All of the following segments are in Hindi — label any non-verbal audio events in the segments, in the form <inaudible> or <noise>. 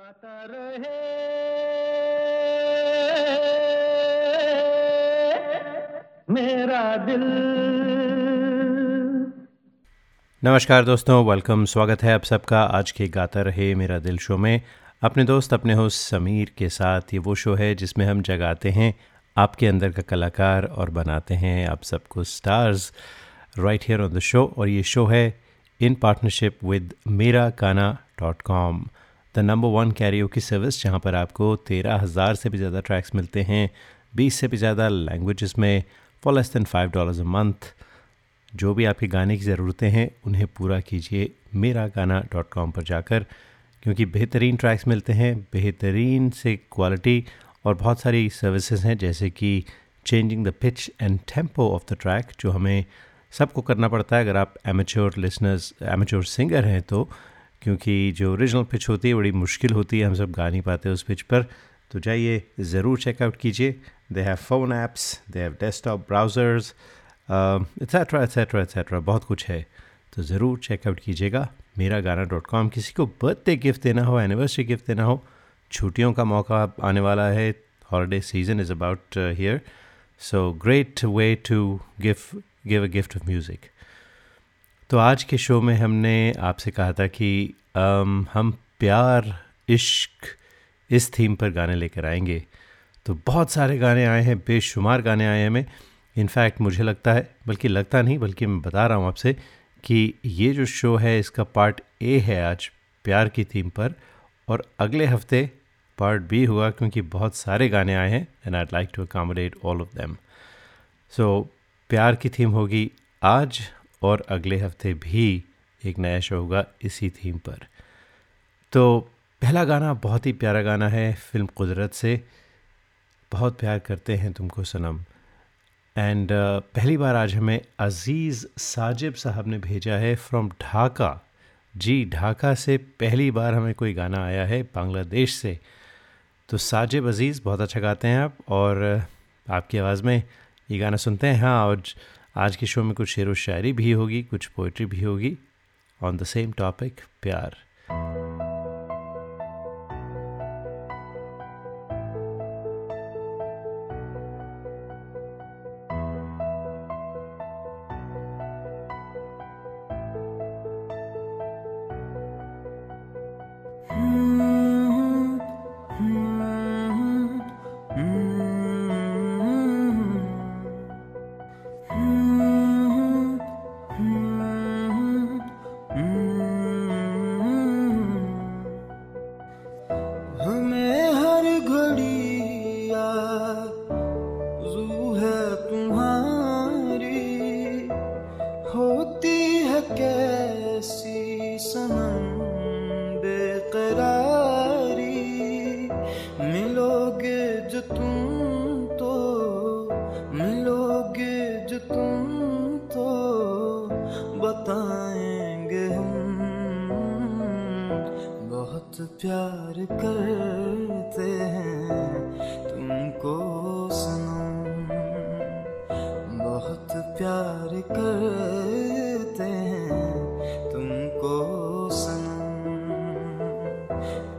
गाता रहे। मेरा दिल। नमस्कार दोस्तों वेलकम स्वागत है आप सबका। आज के गाता रहे मेरा दिल शो में। अपने दोस्त, अपने होस्ट समीर के साथ ये वो शो है जिसमें हम जगाते हैं आपके अंदर का कलाकार और बनाते हैं आप सबको stars right here on the show और ये शो है in partnership with Mera Gaana dot com the number one karaoke की सर्विस जहाँ पर आपको तेरह हज़ार से भी ज़्यादा ट्रैक्स मिलते हैं, बीस से भी ज़्यादा लैंग्वेज में for less than five dollars a month जो भी आपके गाने की ज़रूरतें हैं, उन्हें पूरा कीजिए मेरा गाना डॉट कॉम पर जाकर, क्योंकि बेहतरीन ट्रैक्स मिलते हैं, बेहतरीन से क्वालिटी और बहुत सारी सर्विसेज़ हैं, जैसे कि changing the pitch and tempo of the track जो हमें सबको करना पड़ता है। अगर आप एमेच्योर लिसनर्स एमेच्योर सिंगर हैं तो क्योंकि जो ओरिजिनल पिच होती है, बड़ी मुश्किल होती है, हम सब गा नहीं पाते उस पिच पर। तो जाइए, ज़रूर चेकआउट कीजिए। They have phone apps they have desktop browsers etcetera etcetera etcetera बहुत कुछ है। तो ज़रूर चेकआउट कीजिएगा। मेरा गाना डॉट कॉम किसी को बर्थडे गिफ्ट देना हो एनिवर्सरी गिफ्ट देना हो, छुट्टियों का मौका आने वाला है। Holiday season is about here so great way to give give a gift of music तो आज के शो में हमने आपसे कहा था कि um, हम प्यार इश्क इस थीम पर गाने लेकर आएँगे। तो बहुत सारे गाने आए हैं बेशुमार गाने आए हैं हमें। इनफैक्ट मुझे लगता है बल्कि लगता नहीं बल्कि मैं बता रहा हूँ आपसे कि ये जो शो है इसका पार्ट ए है आज प्यार की थीम पर और अगले हफ़्ते पार्ट बी हुआ क्योंकि बहुत सारे गाने आए हैं and I like to accommodate all of them so प्यार की थीम होगी आज। और अगले हफ़्ते भी एक नया शो होगा इसी थीम पर। तो पहला गाना बहुत ही प्यारा गाना है फ़िल्म कुदरत से। बहुत प्यार करते हैं तुमको सनम। एंड uh, पहली बार आज हमें अज़ीज़ साजिब साहब ने भेजा है फ्रॉम ढाका। जी ढाका से पहली बार हमें कोई गाना आया है बांग्लादेश से। तो साजिब अज़ीज़ बहुत अच्छा गाते हैं आप और uh, आपकी आवाज़ में ये गाना सुनते हैं। हाँ और आज के शो में कुछ शेर व शायरी भी होगी, कुछ पोइट्री भी होगी। ऑन द सेम टॉपिक प्यार।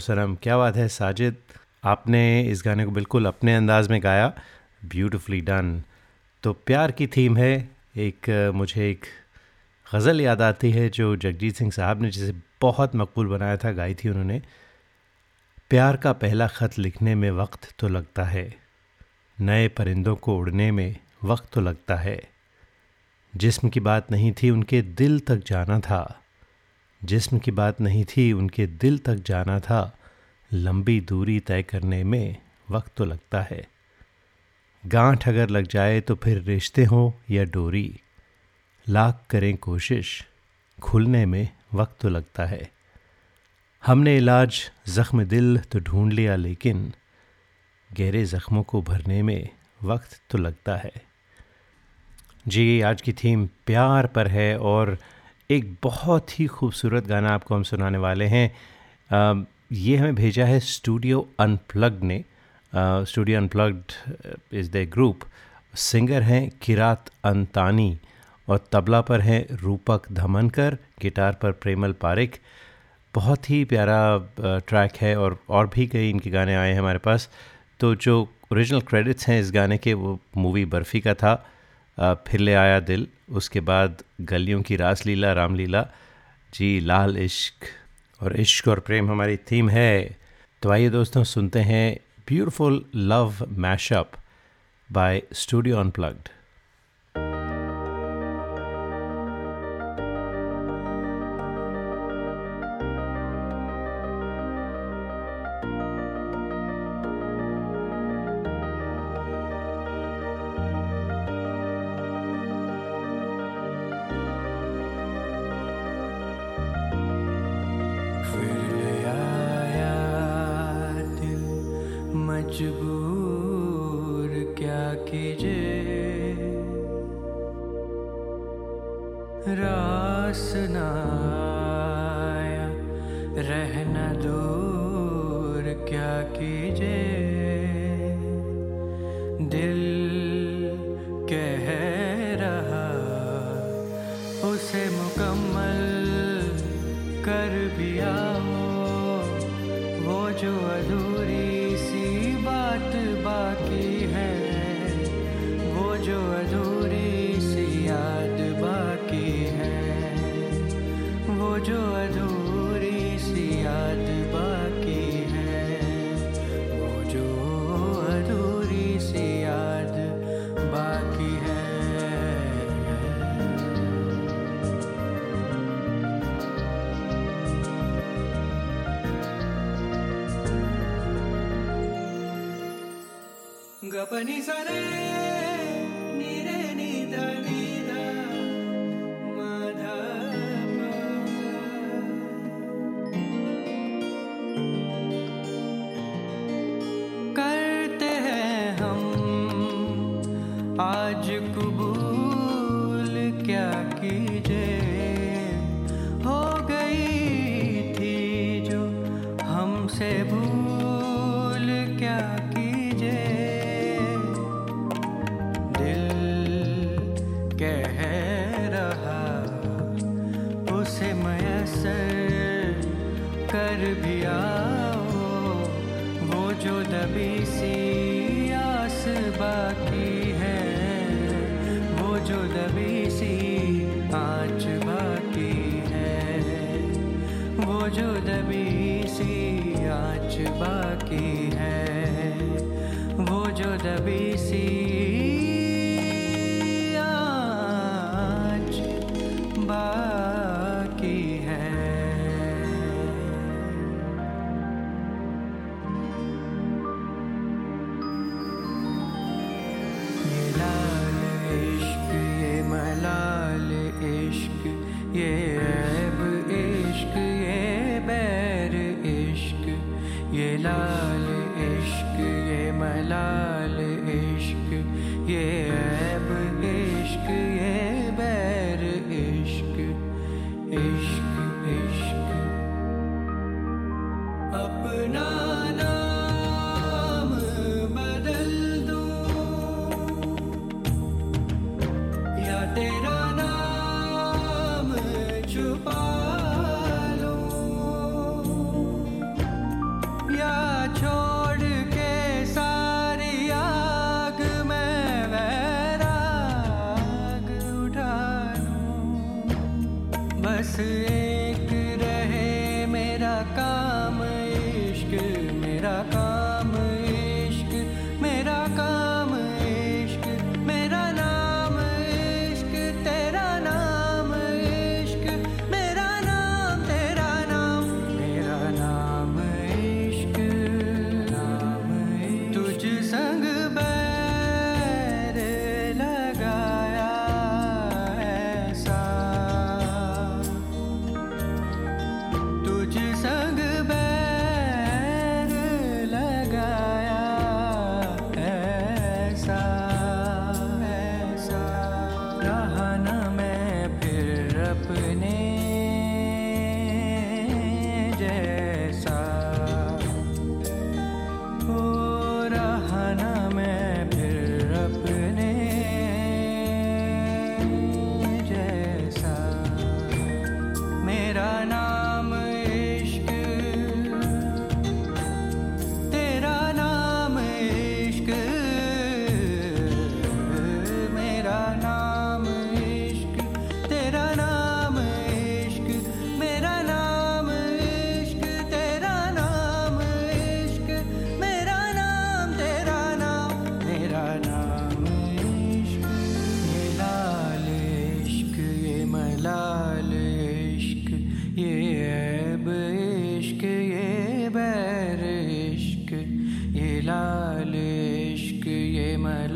सरम क्या बात है, साजिद। आपने इस गाने को बिल्कुल अपने अंदाज में गाया। ब्यूटिफुली डन तो प्यार की थीम है एक, मुझे एक गज़ल याद आती है जो जगजीत सिंह साहब ने जिसे बहुत मकबूल बनाया था, गाई थी उन्होंने। प्यार का पहला ख़त लिखने में वक्त तो लगता है। नए परिंदों को उड़ने में वक्त तो लगता है। जिस्म की बात नहीं थी, उनके दिल तक जाना था। जिस्म की बात नहीं थी, उनके दिल तक जाना था। लंबी दूरी तय करने में वक्त तो लगता है। गांठ अगर लग जाए तो फिर रिश्ते हों या डोरी। लाख करें कोशिश, खुलने में वक्त तो लगता है। हमने इलाज, ज़ख्म दिल तो ढूंढ लिया, लेकिन गहरे ज़ख्मों को भरने में वक्त तो लगता है। जी, आज की थीम प्यार पर है और एक बहुत ही खूबसूरत गाना आपको हम सुनाने वाले हैं। ये हमें भेजा है स्टूडियो अनप्लग्ड ने। Studio unplugged is the group singer हैं किरात अंतानी और तबला पर हैं रूपक धमनकर, गिटार पर प्रेमल पारिक। बहुत ही प्यारा ट्रैक है और और भी कई इनके गाने आए हैं हमारे पास। तो जो ओरिजिनल क्रेडिट्स हैं इस गाने के वो मूवी बर्फ़ी का था। फिर ले आया दिल। उसके बाद गलियों की रासलीला, रामलीला। जी, लाल इश्क और इश्क और प्रेम हमारी थीम है। तो आइए दोस्तों, सुनते हैं beautiful love mashup by studio unplugged. ಗಪನಿಸರೇ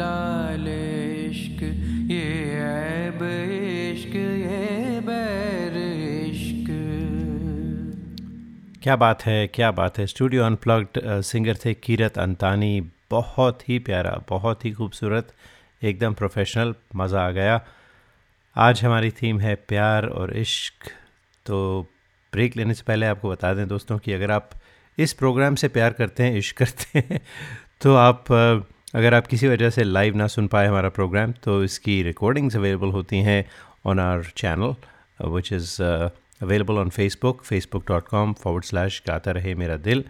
ये मलाल इश्क, ये ऐब इश्क, ये बैर इश्क। क्या बात है, क्या बात है। स्टूडियो अनप्लग्ड सिंगर थे कीरत अंतानी। बहुत ही प्यारा, बहुत ही खूबसूरत, एकदम प्रोफेशनल, मज़ा आ गया। आज हमारी थीम है प्यार और इश्क। तो ब्रेक लेने से पहले आपको बता दें दोस्तों कि अगर आप इस प्रोग्राम से प्यार करते हैं, इश्क करते हैं तो आप अगर आप किसी वजह से लाइव ना सुन पाए हमारा प्रोग्राम तो इसकी रिकॉर्डिंग्स अवेलेबल होती हैं on our channel which is available on Facebook Facebook dot com forward slash Gata Rahe Mera Dil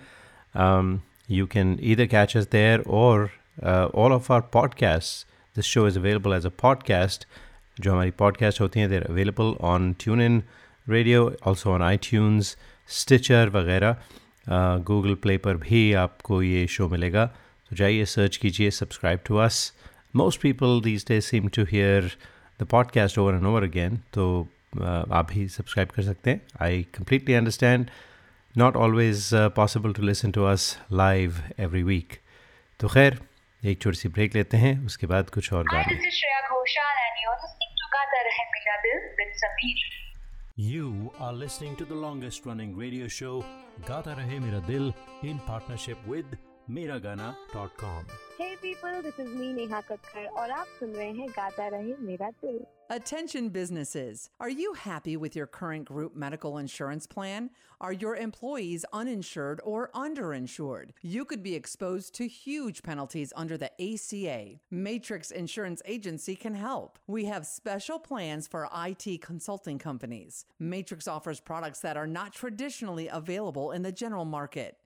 you can either catch us there or all of our podcast this show is available as a podcast जो हमारी पॉडकास्ट होती हैं there available on TuneIn radio also on iTunes Stitcher वगैरह गूगल प्ले पर भी आपको ये शो मिलेगा। तो जाइए सर्च कीजिए subscribe to us most people these days seem to hear the podcast over and over again तो आप भी सब्सक्राइब कर सकते हैं। I completely understand not always possible to listen to us live every week तो खैर एक छोटी सी ब्रेक लेते हैं उसके बाद कुछ और गाने। You are listening to the longest running radio show, Gata Rahe Mera Dil, in partnership with Miragana.com. Hey people, this is me Neha Kakkar और आप सुन रहे हैं गाता रहे मेरा दिल Attention businesses. Are you happy with your current group medical insurance plan? Are your employees uninsured or underinsured? You could be exposed to huge penalties under the ACA. Matrix Insurance Agency can help. We have special plans for IT consulting companies. Matrix offers products that are not traditionally available in the general market.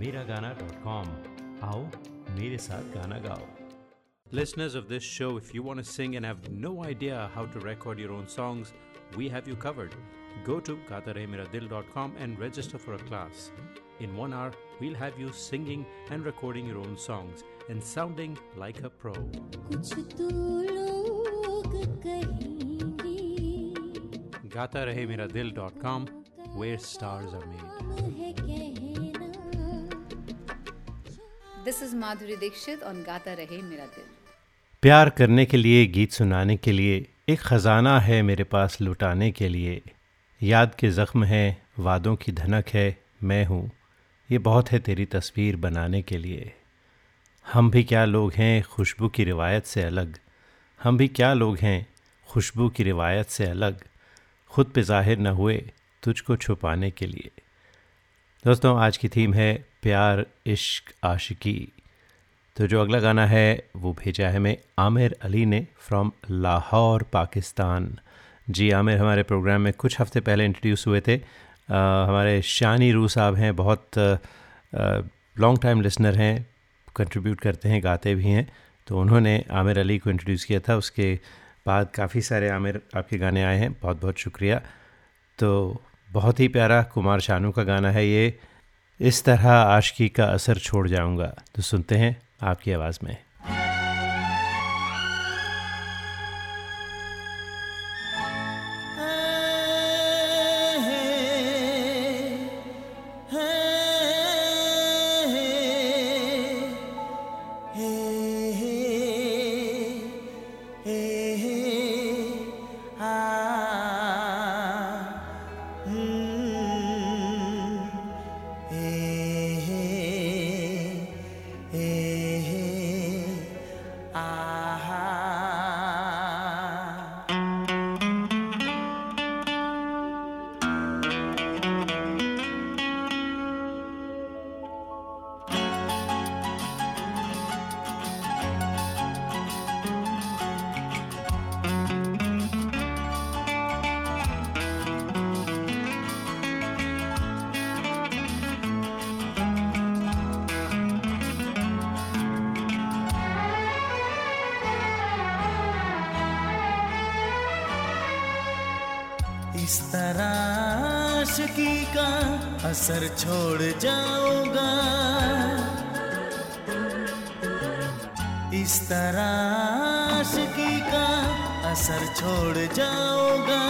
Miragana.com. आओ मेरे साथ गाना गाओ Listeners of this show, if you want to sing and have no idea how to record your own songs, we have you covered. Go to gatarehmeradil.com and register for a class. In one hour, we'll have you singing and recording your own songs and sounding like a pro. gatarehmeradil.com, where stars are made. This is Madhuri Dixit और गाता रहे मेरा दिल प्यार करने के लिए, गीत सुनाने के लिए, एक ख़जाना है मेरे पास लुटाने के लिए। याद के ज़ख्म है, वादों की धनक है, मैं हूँ। ये बहुत है तेरी तस्वीर बनाने के लिए। हम भी क्या लोग हैं, खुशबू की रिवायत से अलग। हम भी क्या लोग हैं, खुशबू की रिवायत से अलग। ख़ुद पे ज़ाहिर न हुए, तुझको छुपाने के लिए। दोस्तों आज की थीम है प्यार इश्क आशिकी। तो जो अगला गाना है वो भेजा है हमें आमिर अली ने फ्रॉम लाहौर पाकिस्तान। जी आमिर हमारे प्रोग्राम में कुछ हफ़्ते पहले इंट्रोड्यूस हुए थे। आ, हमारे शानी रू साहब हैं बहुत लॉन्ग टाइम लिसनर हैं कंट्रीब्यूट करते हैं गाते भी हैं। तो उन्होंने आमिर अली को इंट्रोड्यूस किया था उसके बाद काफ़ी सारे आमिर आपके गाने आए हैं बहुत बहुत शुक्रिया। तो बहुत ही प्यारा कुमार शानू का गाना है ये। इस तरह आशकी का असर छोड़ जाऊँगा। तो सुनते हैं आपकी आवाज़ में। असर छोड़ जाऊँगा। इस तरह आशिकी का असर छोड़ जाऊँगा।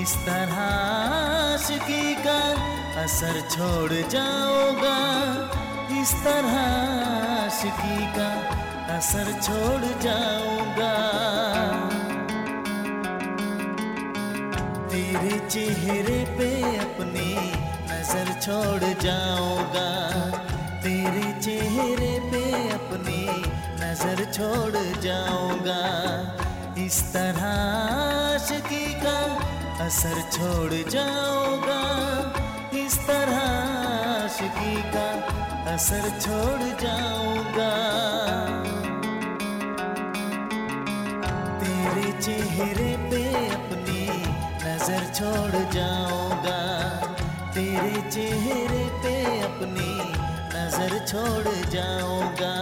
इस तरह आशिकी का असर छोड़ जाऊँगा। इस तरह आशिकी का असर छोड़ जाऊँगा। तेरे चेहरे पे अपनी नज़र छोड़ जाऊँगा। तेरे चेहरे पे अपनी नज़र छोड़ जाऊँगा। इस तरह आशिकी का असर छोड़ जाऊँगा। इस तरह आशिकी का असर छोड़ जाऊँगा। तेरे चेहरे पे अपनी नज़र छोड़ जाऊँगा। तेरे चेहरे पे अपनी नज़र छोड़ जाऊँगा।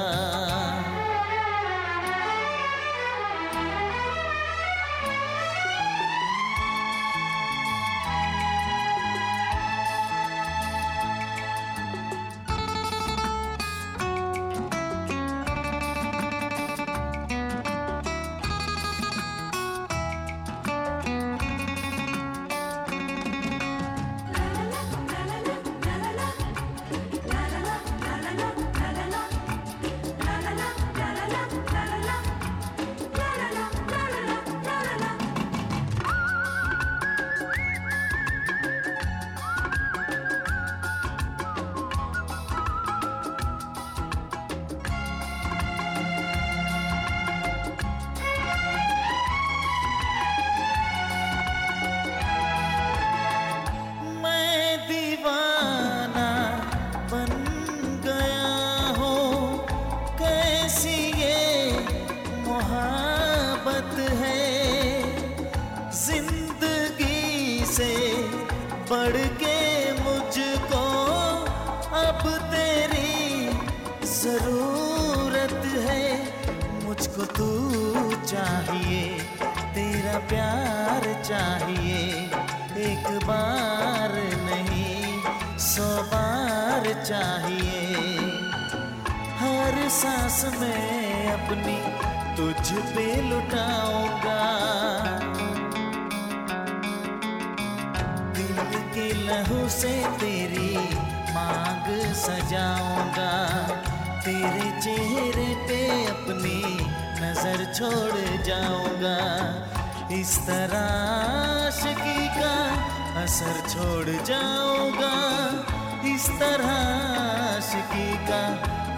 का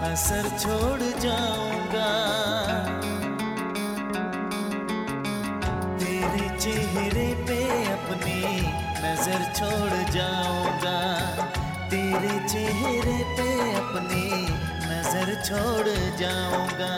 असर छोड़ जाऊँगा। तेरे चेहरे पे अपनी नज़र छोड़ जाऊँगा। तेरे चेहरे पे अपनी नज़र छोड़ जाऊँगा।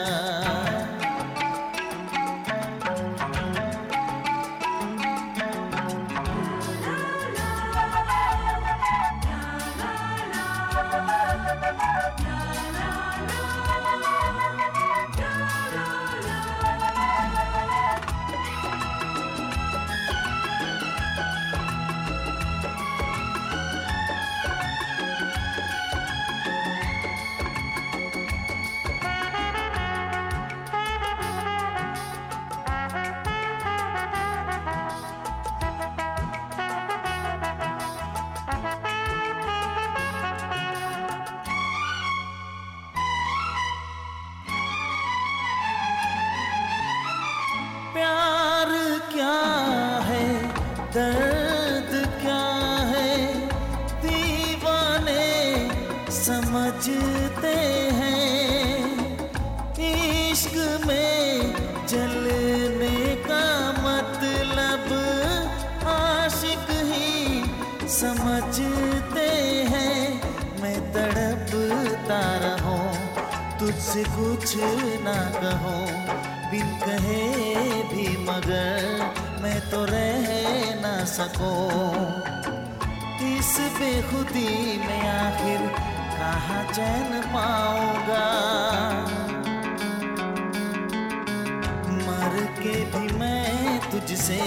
तुझसे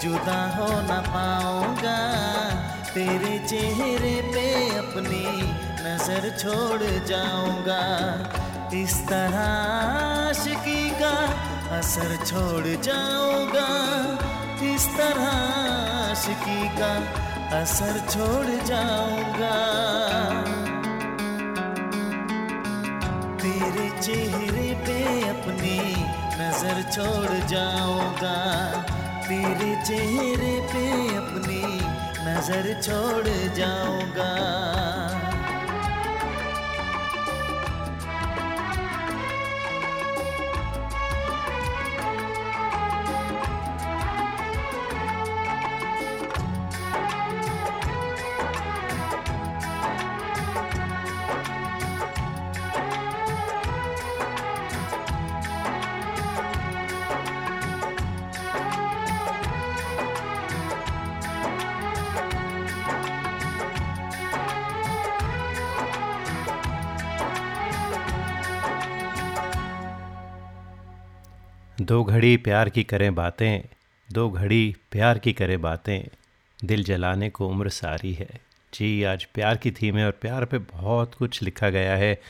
जुदा हो न पाऊँगा। तेरे चेहरे पे अपनी नज़र छोड़ जाऊँगा। इस तरह आशिकी का असर छोड़ जाऊँगा। इस तरह आशिकी का असर छोड़ जाऊँगा। तेरे चेहरे पे अपनी नज़र छोड़ जाऊँगा। तेरे चेहरे पे अपनी नज़र छोड़ जाऊँगा। दो घड़ी प्यार की करें बातें, दो घड़ी प्यार की करें बातें। दिल जलाने को उम्र सारी है। जी, आज प्यार की थीम है और प्यार पे बहुत कुछ लिखा गया है।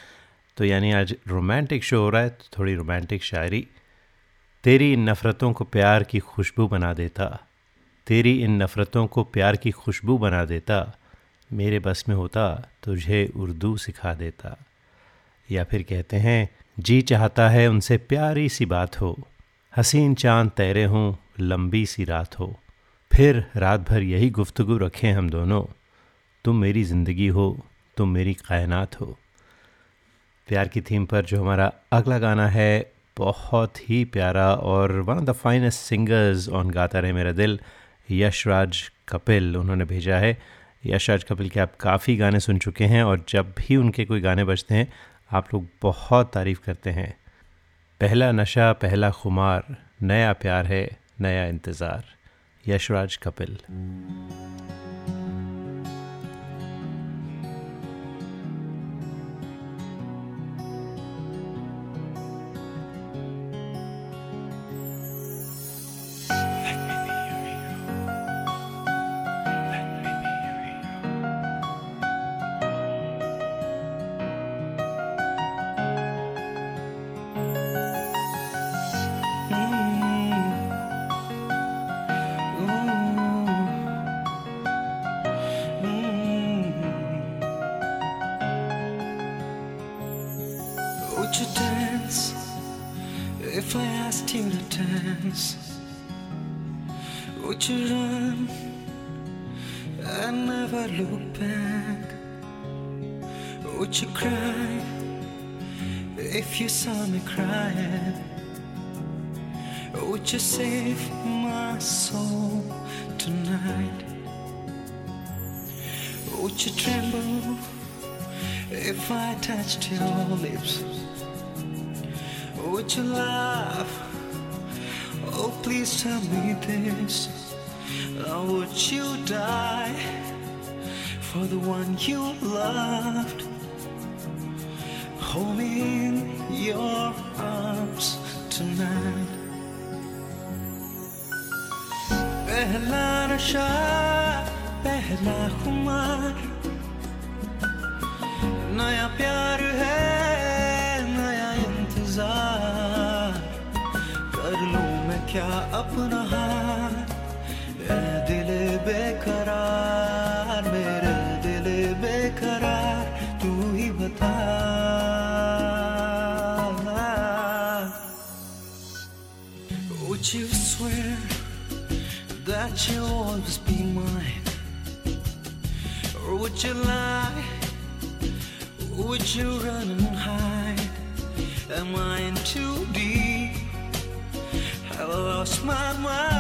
तो यानी आज रोमांटिक शो हो रहा है तो थोड़ी रोमांटिक शायरी। तेरी इन नफ़रतों को प्यार की खुशबू बना देता। तेरी इन नफ़रतों को प्यार की खुशबू बना देता। मेरे बस में होता, तुझे उर्दू सिखा देता। या फिर कहते हैं, जी चाहता है उनसे प्यारी सी बात हो। हसीन चाँद तैरे हों, लंबी सी रात हो। फिर रात भर यही गुफ्तगु रखें हम दोनों। तुम मेरी ज़िंदगी हो, तुम मेरी कायनात हो। प्यार की थीम पर जो हमारा अगला गाना है, बहुत ही प्यारा और one of the finest singers on Gata Rahe Mera दिल, यशराज कपिल उन्होंने भेजा है। यशराज कपिल के आप काफ़ी गाने सुन चुके हैं और जब भी उनके कोई गाने बजते हैं, आप लोग बहुत तारीफ़ करते हैं। पहला नशा पहला खुमार नया प्यार है नया इंतज़ार। Yashraj Kapil. for the one you loved? Hold me in your arms tonight. पहला नशा पहला खुमार नया प्यार है नया इंतजार कर लूं मैं क्या अपना swear that you'll always be mine? Or would you lie? Would you run and hide? Am I in too deep? Have I lost my mind?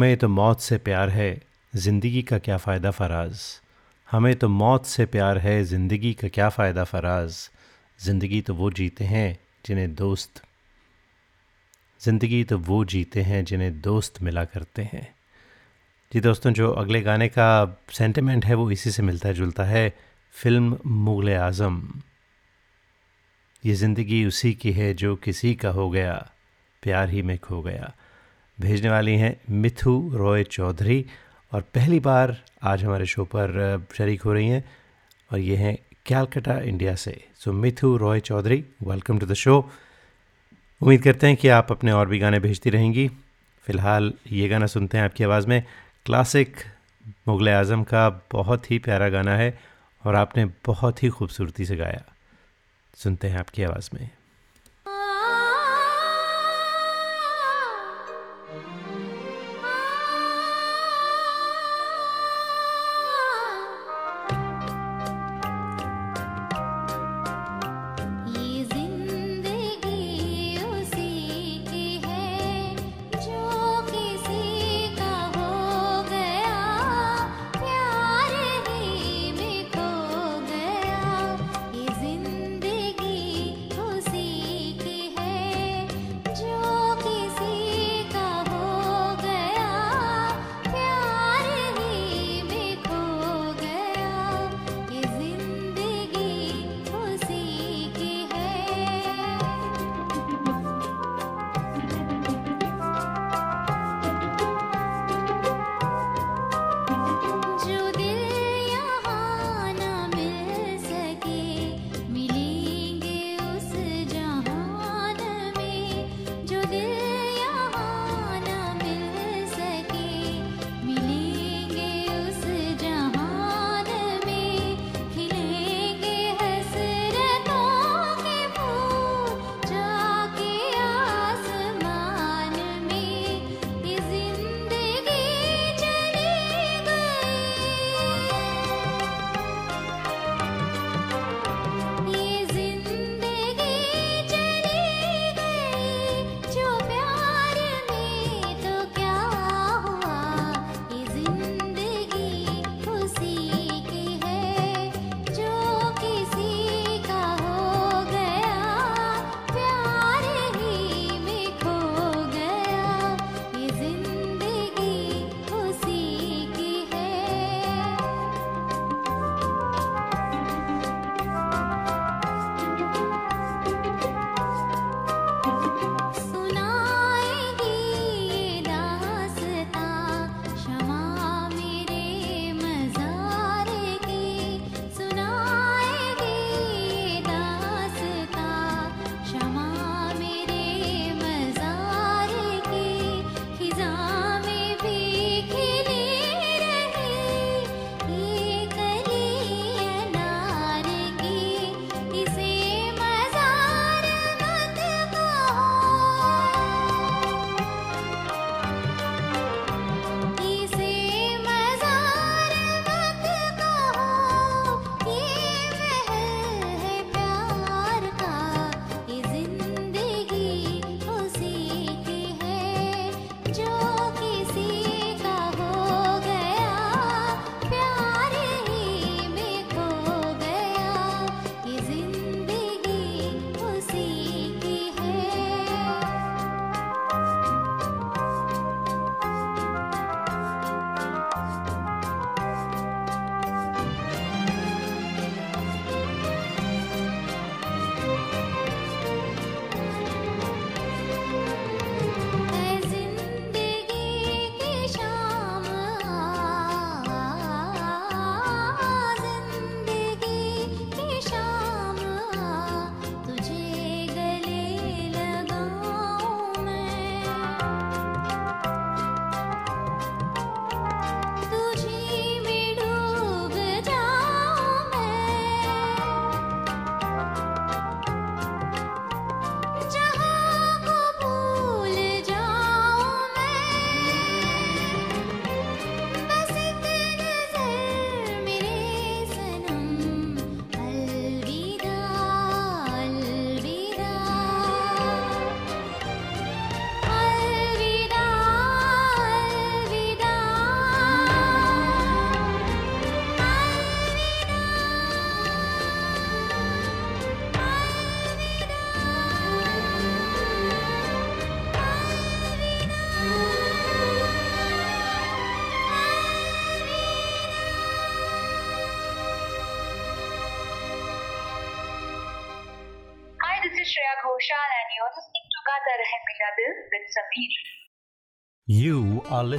हमें तो मौत से प्यार है, ज़िंदगी का क्या फ़ायदा फराज? हमें तो मौत से प्यार है, ज़िंदगी का क्या फ़ायदा फराज? ज़िंदगी तो वो जीते हैं जिन्हें दोस्त, ज़िंदगी तो वो जीते हैं जिन्हें दोस्त मिला करते हैं। जी दोस्तों, जो अगले गाने का सेंटिमेंट है, वो इसी से मिलता जुलता है, फ़िल्म मुग़ल आज़म। ये ज़िंदगी उसी की है जो किसी का हो गया, प्यार ही में खो गया। भेजने वाली हैं मिथु रॉय चौधरी। और पहली बार आज हमारे शो पर शरीक हो रही हैं और ये हैं कैलकटा, इंडिया से। So Mithu Roy Chowdhury welcome to the show उम्मीद करते हैं कि आप अपने और भी गाने भेजती रहेंगी। फ़िलहाल ये गाना सुनते हैं आपकी आवाज़ में। क्लासिक मुग़ल आज़म का बहुत ही प्यारा गाना है और आपने बहुत ही खूबसूरती से गाया। सुनते हैं आपकी आवाज़ में।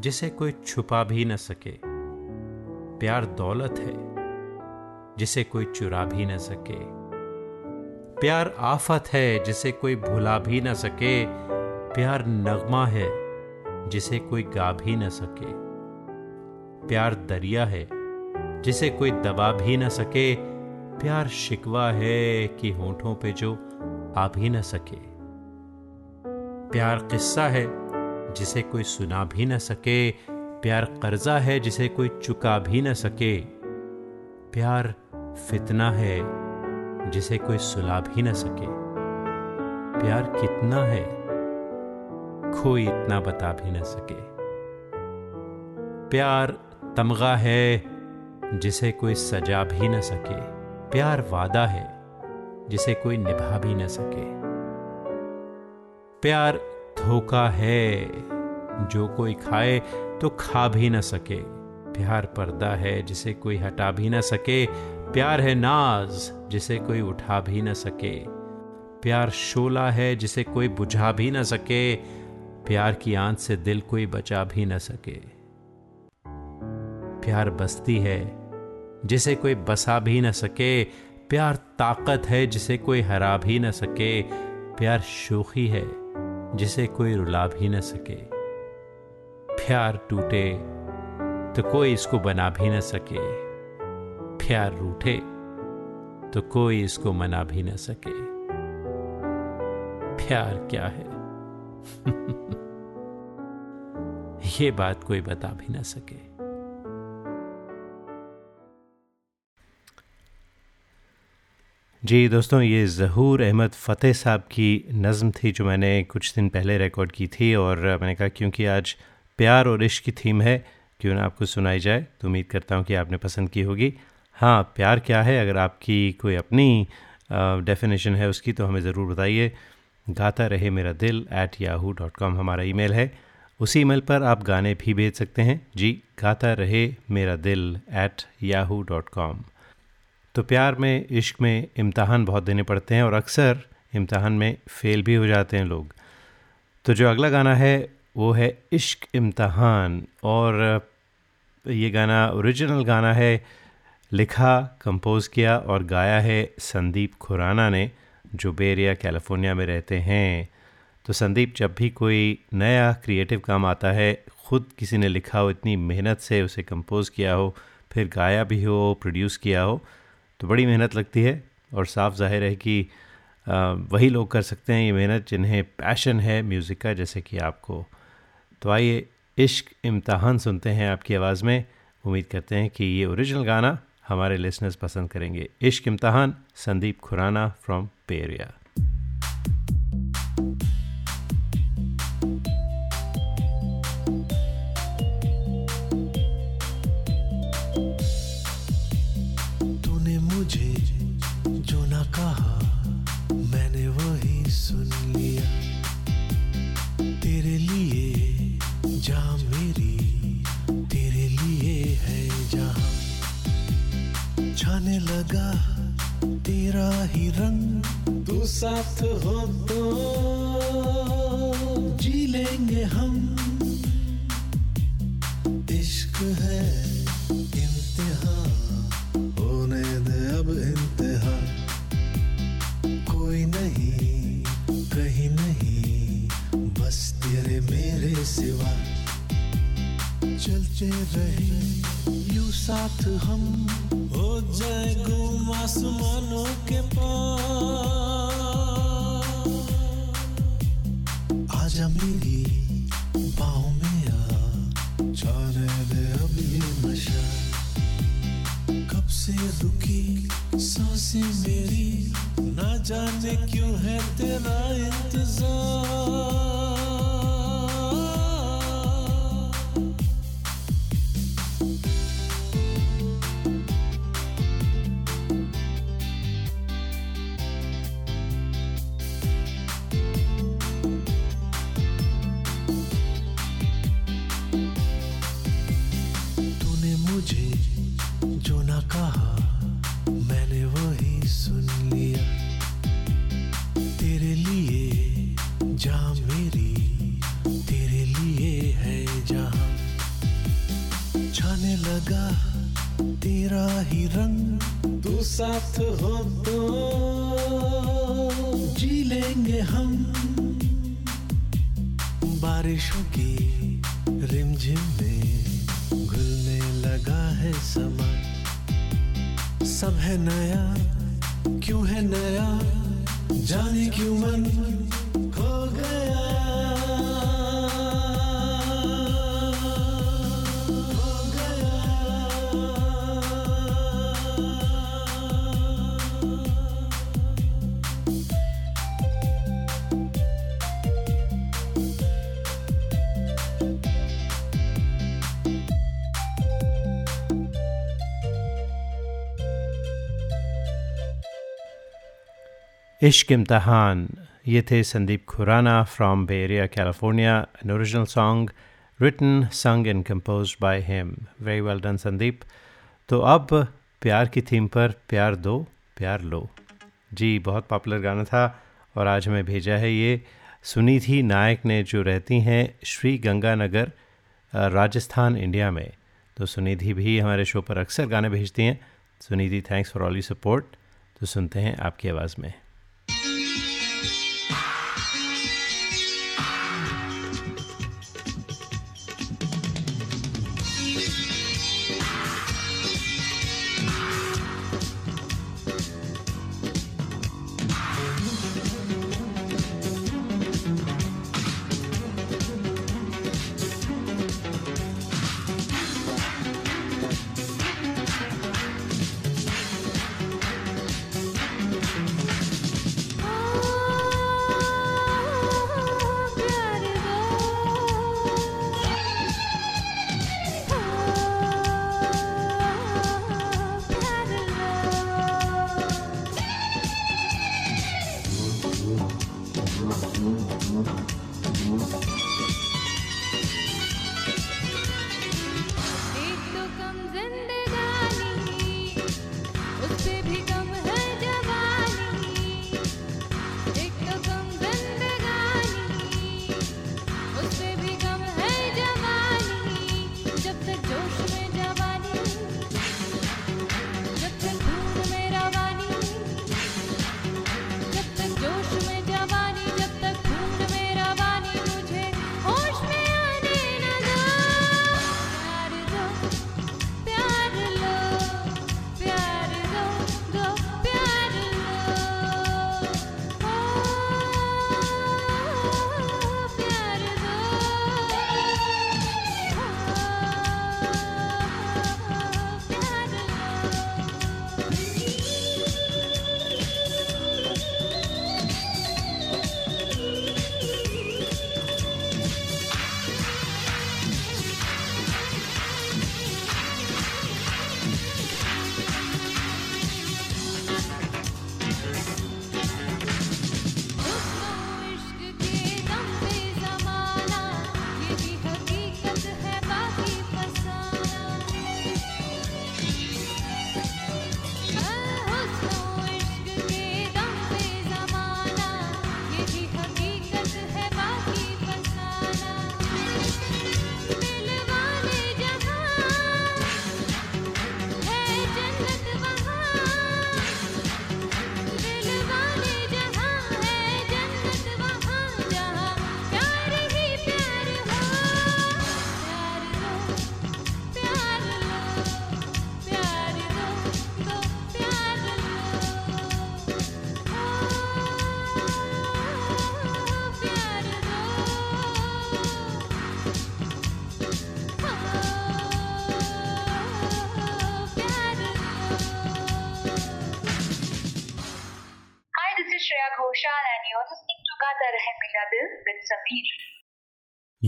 जिसे कोई छुपा भी न सके। प्यार दौलत है, जिसे कोई चुरा भी न सके। प्यार आफत है, जिसे कोई भुला भी न सके। प्यार नगमा है, जिसे कोई गा भी न सके। प्यार दरिया है, जिसे कोई दबा भी न सके। प्यार शिकवा है कि होठों पे जो आ भी न सके। प्यार किस्सा है जिसे कोई सुना भी न सके। प्यार कर्जा है जिसे कोई चुका भी न सके। प्यार फितना है जिसे कोई सुला भी न सके। प्यार कितना है, कोई इतना बता भी न सके। प्यार तमगा है जिसे कोई सजा भी न सके। प्यार वादा है जिसे कोई निभा भी न सके। प्यार धोखा है। जो कोई खाए तो खा भी न सके। प्यार पर्दा है जिसे कोई हटा भी न सके। प्यार है नाज जिसे कोई उठा भी न सके। प्यार शोला है जिसे कोई बुझा भी न सके। प्यार की आँच से दिल कोई बचा भी न सके। प्यार बस्ती है जिसे कोई बसा भी न सके। प्यार ताकत है जिसे कोई हरा भी न सके। प्यार शोखी है जिसे कोई रुला भी न सके। प्यार टूटे तो कोई इसको बना भी न सके। प्यार रूठे तो कोई इसको मना भी न सके। प्यार क्या है? <laughs> ये बात कोई बता भी न सके। जी दोस्तों, ये ज़हूर अहमद फ़तेह साहब की नज़म थी जो मैंने कुछ दिन पहले रिकॉर्ड की थी और मैंने कहा, क्योंकि आज प्यार और इश्क की थीम है, क्यों ना आपको सुनाई जाए? तो उम्मीद करता हूँ कि आपने पसंद की होगी। हाँ प्यार क्या है? अगर आपकी कोई अपनी डेफिनेशन है उसकी तो हमें ज़रूर बताइए। Gata Rahe Mera Dil at Yahoo dot com हमारा ईमेल है। उसी ईमेल पर आप गाने भी भेज सकते हैं। जी, गाता रहे मेरा Dil at Yahoo dot com तो प्यार में, इश्क में इम्तहान बहुत देने पड़ते हैं और अक्सर इम्तहान में फ़ेल भी हो जाते हैं लोग। तो जो अगला गाना है, वो है इश्क इम्तहान और ये गाना ओरिजिनल गाना है, लिखा, कंपोज़ किया और गाया है संदीप खुराना ने, जो बेरिया कैलिफ़ोर्निया में रहते हैं। तो संदीप, जब भी कोई नया क्रिएटिव काम आता है, ख़ुद किसी ने लिखा हो, इतनी मेहनत से उसे कंपोज़ किया हो, फिर गाया भी हो, प्रोड्यूस किया हो तो बड़ी मेहनत लगती है और साफ़ ज़ाहिर है कि वही लोग कर सकते हैं ये मेहनत जिन्हें पैशन है म्यूज़िक का, जैसे कि आपको। तो आइए इश्क इम्तहान सुनते हैं आपकी आवाज़ में। उम्मीद करते हैं कि ये ओरिजिनल गाना हमारे लिसनर्स पसंद करेंगे। Ishq Imtihaan, Sandeep Khurana from bay area. ही रंग तू साथ हो तो जी लेंगे हम। बारिशों की रिमझिम में घुलने लगा है समा। सब है नया, क्यों है नया? जाने क्यों मन? इश्क इम्तहान ये थे Sandeep Khurana from bay area California an original song written sung and composed by him very well done Sandeep तो अब प्यार की थीम पर प्यार दो, प्यार लो। जी, बहुत पॉपुलर गाना था और आज हमें भेजा है ये। सुनिधि नायक ने जो रहती हैं श्री गंगानगर राजस्थान, इंडिया में। तो सुनिधि भी हमारे शो पर अक्सर गाने भेजती हैं। Sunidhi thanks for all you support तो सुनते हैं आपकी आवाज़ में।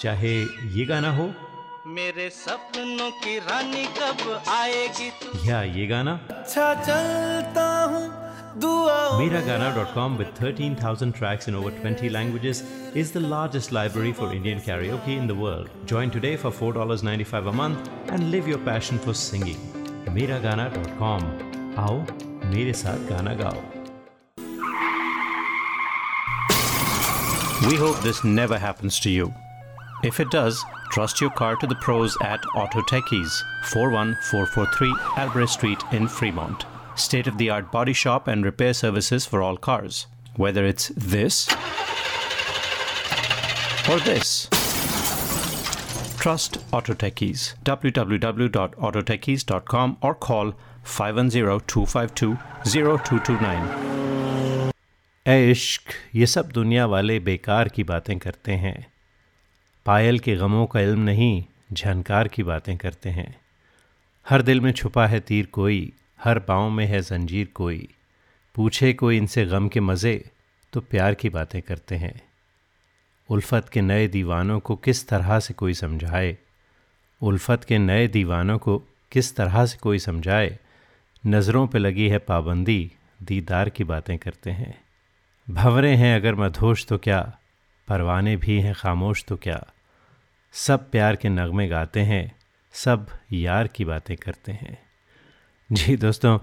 चाहे ये गाना हो मेरे सपनों की रानी कब आएगी तू या ये गाना अच्छा चलता हूँ Miragana.com with 13,000 tracks in over 20 languages is the largest library for Indian karaoke in the world. Join today for $4.95 a month and live your passion for singing. Miragana.com. आओ मेरे साथ गाना गाओ We hope this never happens to you. If it does, trust your car to the pros at Auto Techies, 41443 Albrecht Street in Fremont. State of the art body shop and repair services for all cars. Whether it's this or this. Trust Auto Techies. www.autotechies.com or call 510-252-0229. ए इश्क ये सब दुनिया वाले बेकार की बातें करते हैं पायल के गमों का इल्म नहीं, झनकार की बातें करते हैं। हर दिल में छुपा है तीर कोई, हर पाँव में है जंजीर कोई। पूछे कोई इनसे गम के मज़े तो प्यार की बातें करते हैं। उल्फत के नए दीवानों को किस तरह से कोई समझाए? उल्फत के नए दीवानों को किस तरह से कोई समझाए? नज़रों पे लगी है पाबंदी, दीदार की बातें करते हैं। भंवरे हैं अगर मधोश तो क्या? परवाने भी हैं खामोश तो क्या? सब प्यार के नगमे गाते हैं, सब यार की बातें करते हैं। जी दोस्तों,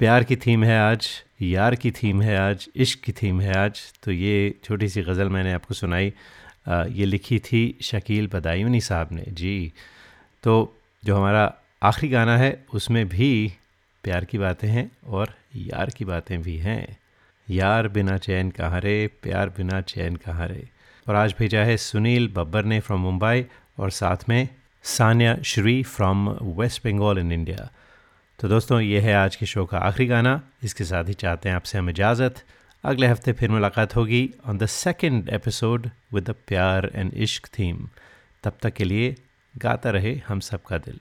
प्यार की थीम है आज, यार की थीम है आज, इश्क की थीम है आज। तो ये छोटी सी गज़ल मैंने आपको सुनाई। ये लिखी थी शकील बदायूनी साहब ने। जी तो जो हमारा आखिरी गाना है, उसमें भी प्यार की बातें हैं और यार की बातें भी हैं। यार बिना चैन कहाँ रे, प्यार बिना चैन कहाँ रे। और आज भेजा है सुनील बब्बर ने फ्रॉम मुंबई और साथ में Sanya Shri from West Bengal in India तो दोस्तों, ये है आज के शो का आखिरी गाना। इसके साथ ही चाहते हैं आपसे हम इजाज़त। अगले हफ़्ते फिर मुलाकात होगी on the second episode with the pyaar and ishq theme तब तक के लिए गाता रहे हम सबका दिल।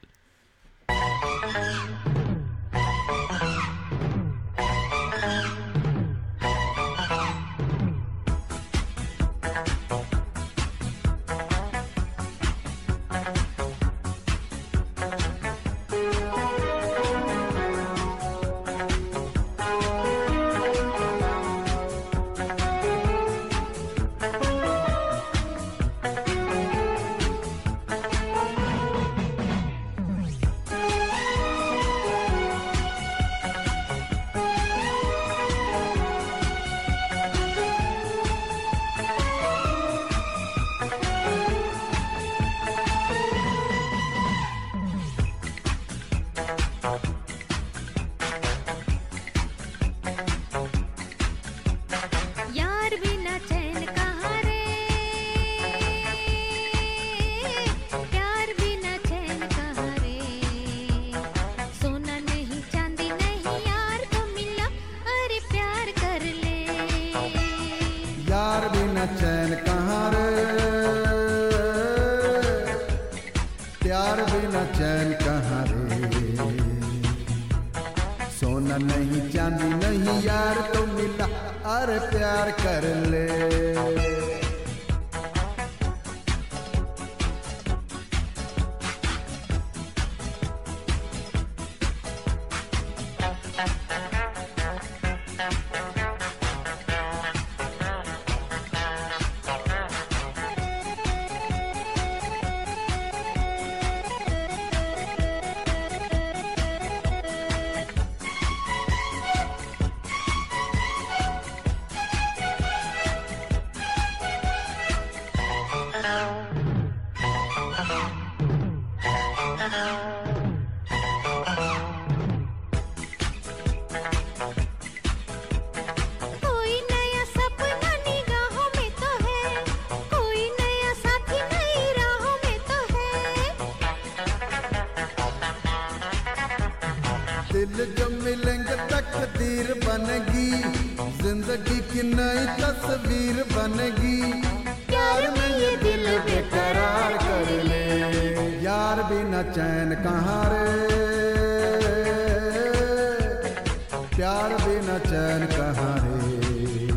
प्यार बिना चैन कहाँ रे?